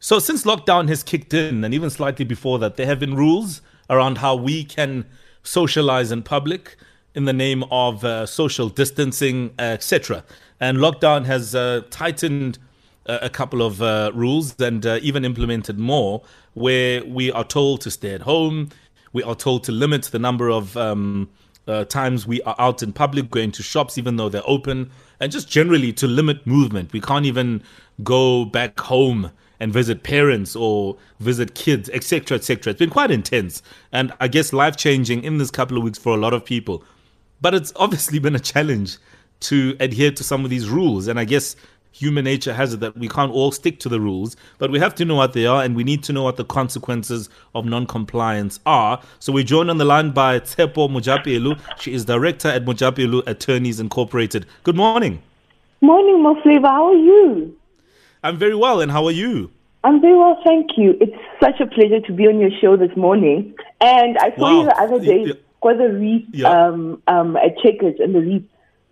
So, since lockdown has kicked in, and even slightly before that, there have been rules around how we can socialize in public in the name of uh, social distancing, etc. And lockdown has uh, tightened uh, a couple of uh, rules and uh, even implemented more, where we are told to stay at home, we are told to limit the number of um, times we are out in public, going to shops, even though they're open, and just generally to limit movement. We can't even go back home and visit parents or visit kids, etc., etc. It's been quite intense and I guess life changing in this couple of weeks for a lot of people. But it's obviously been a challenge to adhere to some of these rules. And I guess human nature has it that we can't all stick to the rules, but we have to know what they are and we need to know what the consequences of non-compliance are. So we're joined on the line by Tshepo Mojapelo. She is director at Mojapelo Attorneys Incorporated. Good morning. Morning, Moflava. How are you? I'm very well, and how are you? I'm very well, thank you. It's such a pleasure to be on your show this morning. And I saw wow. you the other day for the reef yeah. um, um, at Checkers and the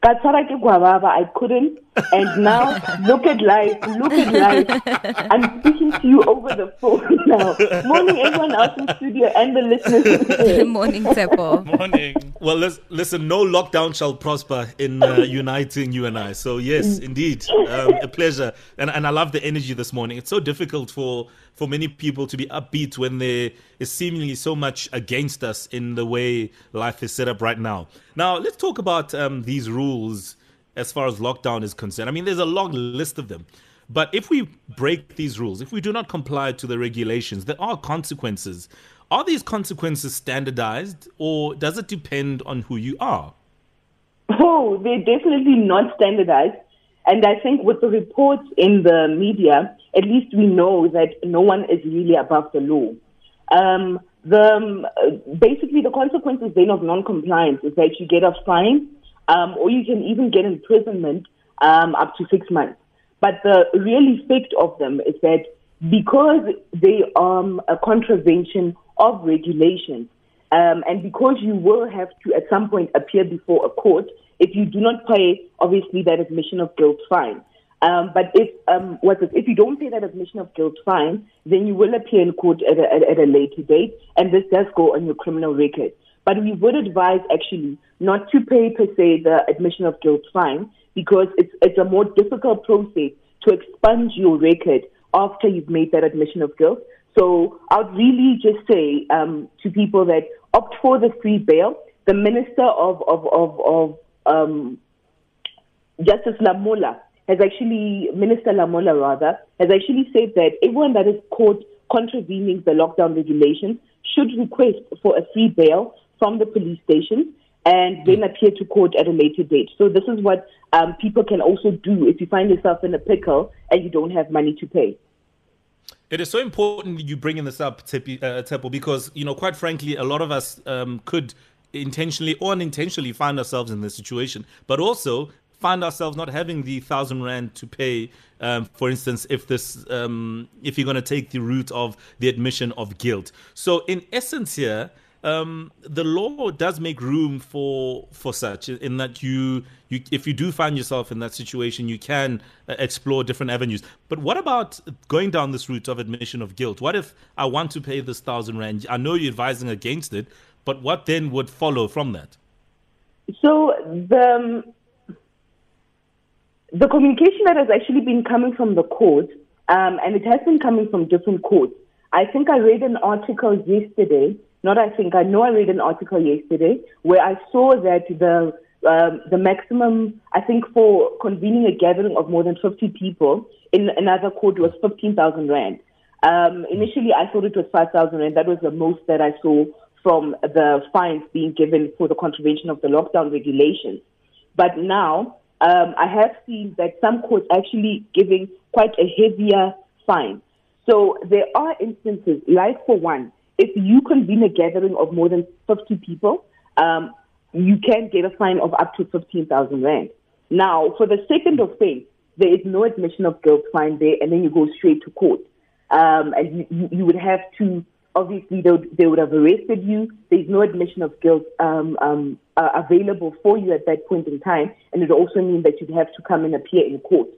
reef I couldn't. And now, look at life. Look at life. I'm speaking to you over the phone now. Morning, everyone else in studio and the listeners. Morning, Tshepo. Morning. Well, listen, no lockdown shall prosper in uh, uniting you and I. So, yes, indeed, um, a pleasure. And, and I love the energy this morning. It's so difficult for, for many people to be upbeat when there is seemingly so much against us in the way life is set up right now. Now, let's talk about um, these rules as far as lockdown is concerned. I mean, there's a long list of them. But if we break these rules, if we do not comply to the regulations, there are consequences. Are these consequences standardized or does it depend on who you are? Oh, they're definitely not standardized. And I think with the reports in the media, at least we know that no one is really above the law. Um, the, um, basically, the consequences then of non-compliance is that you get a fine um, or you can even get imprisonment um, up to six months. But the real effect of them is that because they are um, a contravention of regulations, um, and because you will have to at some point appear before a court if you do not pay, obviously, that admission of guilt fine. Um, but if um, what is, if you don't pay that admission of guilt fine, then you will appear in court at a, at, a later date, and this does go on your criminal record. But we would advise actually not to pay per se the admission of guilt fine because it's it's a more difficult process to expunge your record after you've made that admission of guilt. So I'd really just say um, to people that opt for the free bail. The Minister of of of, of um, Justice Lamola has actually Minister Lamola rather has actually said that everyone that is caught contravening the lockdown regulations should request for a free bail from the police station and then appear to court at a later date. So this is what um, people can also do if you find yourself in a pickle and you don't have money to pay. It is so important you bringing this up, uh, because you know, quite frankly, a lot of us um, could intentionally or unintentionally find ourselves in this situation, but also find ourselves not having the thousand rand to pay. Um, for instance, if this, um, if you're going to take the route of the admission of guilt. So, in essence, here um, the law does make room for for such in that you you if you do find yourself in that situation you can uh, explore different avenues but what about going down this route of admission of guilt what if i want to pay this thousand rand i know you're advising against it but what then would follow from that so the um, the communication that has actually been coming from the court um, and it has been coming from different courts i think i read an article yesterday not I think, I know I read an article yesterday where I saw that the um, the maximum, I think, for convening a gathering of more than 50 people in another court was 15,000 Rand. Um, initially, I thought it was 5,000 Rand. That was the most that I saw from the fines being given for the contravention of the lockdown regulations. But now, um, I have seen that some courts actually giving quite a heavier fine. So there are instances, like for one, if you convene a gathering of more than 50 people, um, you can get a fine of up to 15,000 Rand. Now, for the second offense, there is no admission of guilt fine there, and then you go straight to court. Um, and you, you, would have to, obviously, they would, they would have arrested you. There's no admission of guilt um, um, uh, available for you at that point in time. And it also means that you'd have to come and appear in court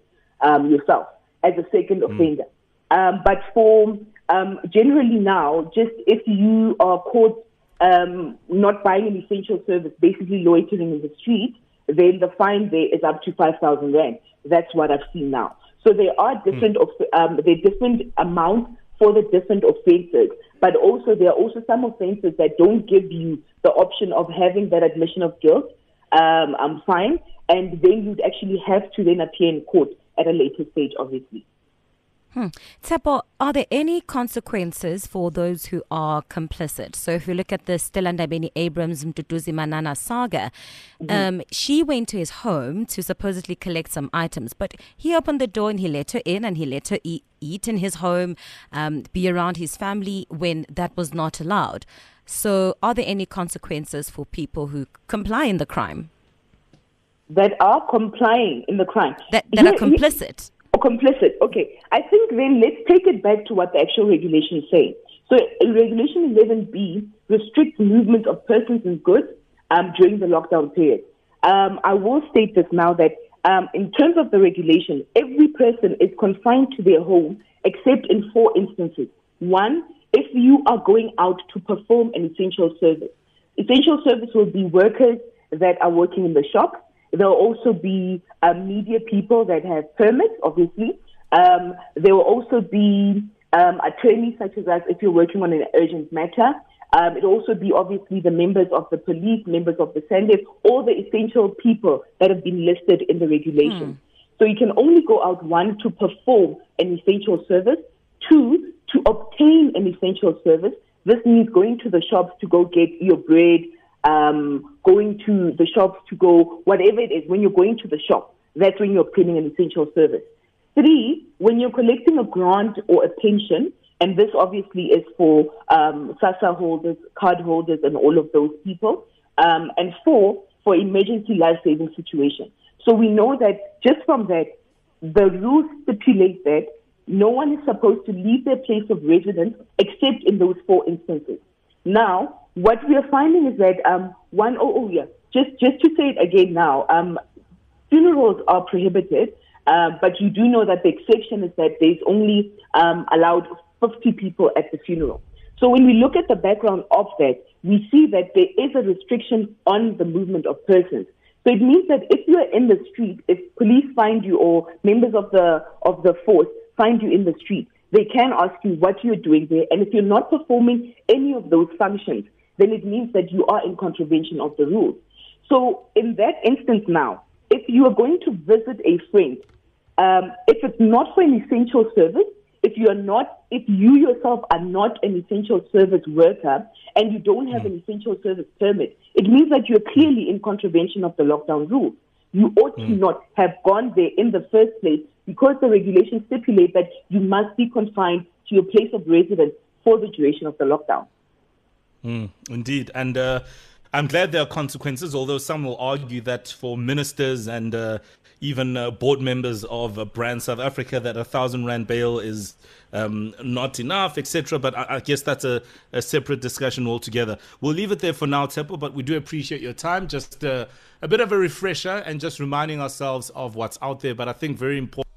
um, yourself as a second mm. offender. Um, but for um, generally now, just if you are caught um, not buying an essential service, basically loitering in the street, then the fine there is up to 5,000 Rand. That's what I've seen now. So there are different, mm. um, there are different amounts for the different offences, but also there are also some offences that don't give you the option of having that admission of guilt Um, I'm fine, and then you'd actually have to then appear in court at a later stage, obviously. Hmm. Tshepo, are there any consequences for those who are complicit? So, if you look at the Stella Ndabeni-Abrahams Mduduzi Manana saga, mm-hmm. um, she went to his home to supposedly collect some items, but he opened the door and he let her in and he let her eat, eat in his home, um, be around his family when that was not allowed. So, are there any consequences for people who comply in the crime? That are complying in the crime. That, that are complicit. Oh, complicit. Okay. I think then let's take it back to what the actual regulations say. So, Regulation 11B restricts movement of persons and goods um, during the lockdown period. Um, I will state this now that um, in terms of the regulation, every person is confined to their home except in four instances. One, if you are going out to perform an essential service. Essential service will be workers that are working in the shop. There will also be um, media people that have permits, obviously. Um, there will also be um, attorneys such as us if you're working on an urgent matter. Um, it will also be obviously the members of the police, members of the SANDF, all the essential people that have been listed in the regulations. Hmm. So you can only go out, one, to perform an essential service, two, to obtain an essential service. This means going to the shops to go get your bread, um, going to the shops to go, whatever it is, when you're going to the shop, that's when you're obtaining an essential service. Three, when you're collecting a grant or a pension, and this obviously is for um, SASSA holders, card holders, and all of those people. Um, and four, for emergency life saving situations. So we know that just from that, the rules stipulate that no one is supposed to leave their place of residence except in those four instances. Now, what we are finding is that um, one, oh, oh yeah, just just to say it again now, um, funerals are prohibited, uh, but you do know that the exception is that there's only um, allowed 50 people at the funeral. So when we look at the background of that, we see that there is a restriction on the movement of persons. So it means that if you are in the street, if police find you or members of the of the force find you in the street, they can ask you what you're doing there. And if you're not performing any of those functions, then it means that you are in contravention of the rules. So in that instance now, if you are going to visit a friend, um, if it's not for an essential service, if you are not, if you yourself are not an essential service worker and you don't have an hmm. essential service permit, it means that you're clearly in contravention of the lockdown rules. You ought mm. to not have gone there in the first place because the regulations stipulate that you must be confined to your place of residence for the duration of the lockdown. Mm, indeed. And uh, I'm glad there are consequences, although some will argue that for ministers and uh, even uh, board members of uh, Brand South Africa, that a thousand rand bail is um, not enough, etc. But I, I, guess that's a, a, separate discussion altogether. We'll leave it there for now, Tshepo, but we do appreciate your time. Just uh, a bit of a refresher and just reminding ourselves of what's out there. But I think very important.